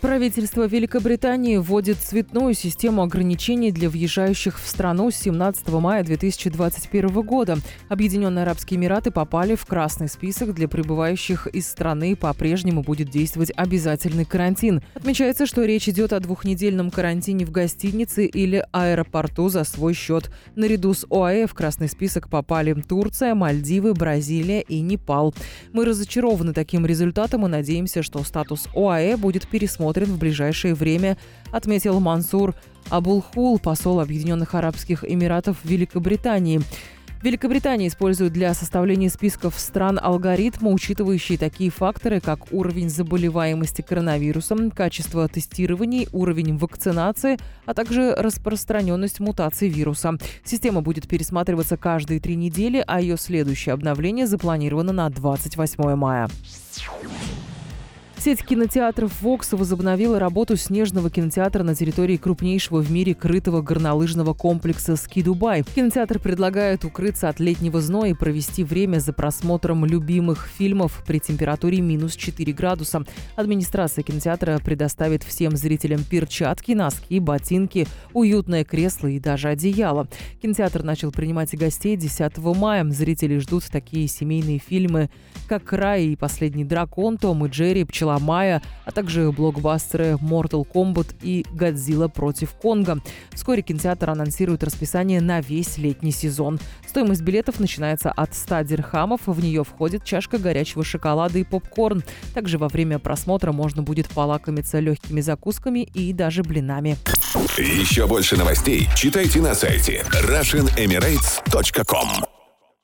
Правительство Великобритании вводит цветную систему ограничений для въезжающих в страну с 17 мая 2021 года. Объединенные Арабские Эмираты попали в красный список для прибывающих из страны. По-прежнему будет действовать обязательный карантин. Отмечается, что речь идет о двухнедельном карантине в гостинице или аэропорту за свой счет. Наряду с ОАЭ в красный список попали Турция, Мальдивы, Бразилия и Непал. Мы разочарованы таким результатом и надеемся, что статус ОАЭ будет пересмотрен рассмотрен в ближайшее время, отметил Мансур Абулхул, посол Объединенных Арабских Эмиратов в Великобритании. Великобритания использует для составления списков стран алгоритмы, учитывающие такие факторы, как уровень заболеваемости коронавирусом, качество тестирований, уровень вакцинации, а также распространенность мутаций вируса. Система будет пересматриваться каждые три недели, а ее следующее обновление запланировано на 28 мая. Сеть кинотеатров «Вокс» возобновила работу снежного кинотеатра на территории крупнейшего в мире крытого горнолыжного комплекса «Ски Дубай». Кинотеатр предлагает укрыться от летнего зноя и провести время за просмотром любимых фильмов при температуре минус 4 градуса. Администрация кинотеатра предоставит всем зрителям перчатки, носки, ботинки, уютное кресло и даже одеяло. Кинотеатр начал принимать гостей 10 мая. Зрители ждут такие семейные фильмы, как «Рай» и «Последний дракон», «Том и Джерри», «Пчела Мая, а также блокбастеры Mortal Kombat и Годзилла против Конга. Вскоре кинотеатр анонсирует расписание на весь летний сезон. Стоимость билетов начинается от 100 дирхамов. В нее входит чашка горячего шоколада и попкорн. Также во время просмотра можно будет полакомиться легкими закусками и даже блинами. Еще больше новостей читайте на сайте RussianEmirates.com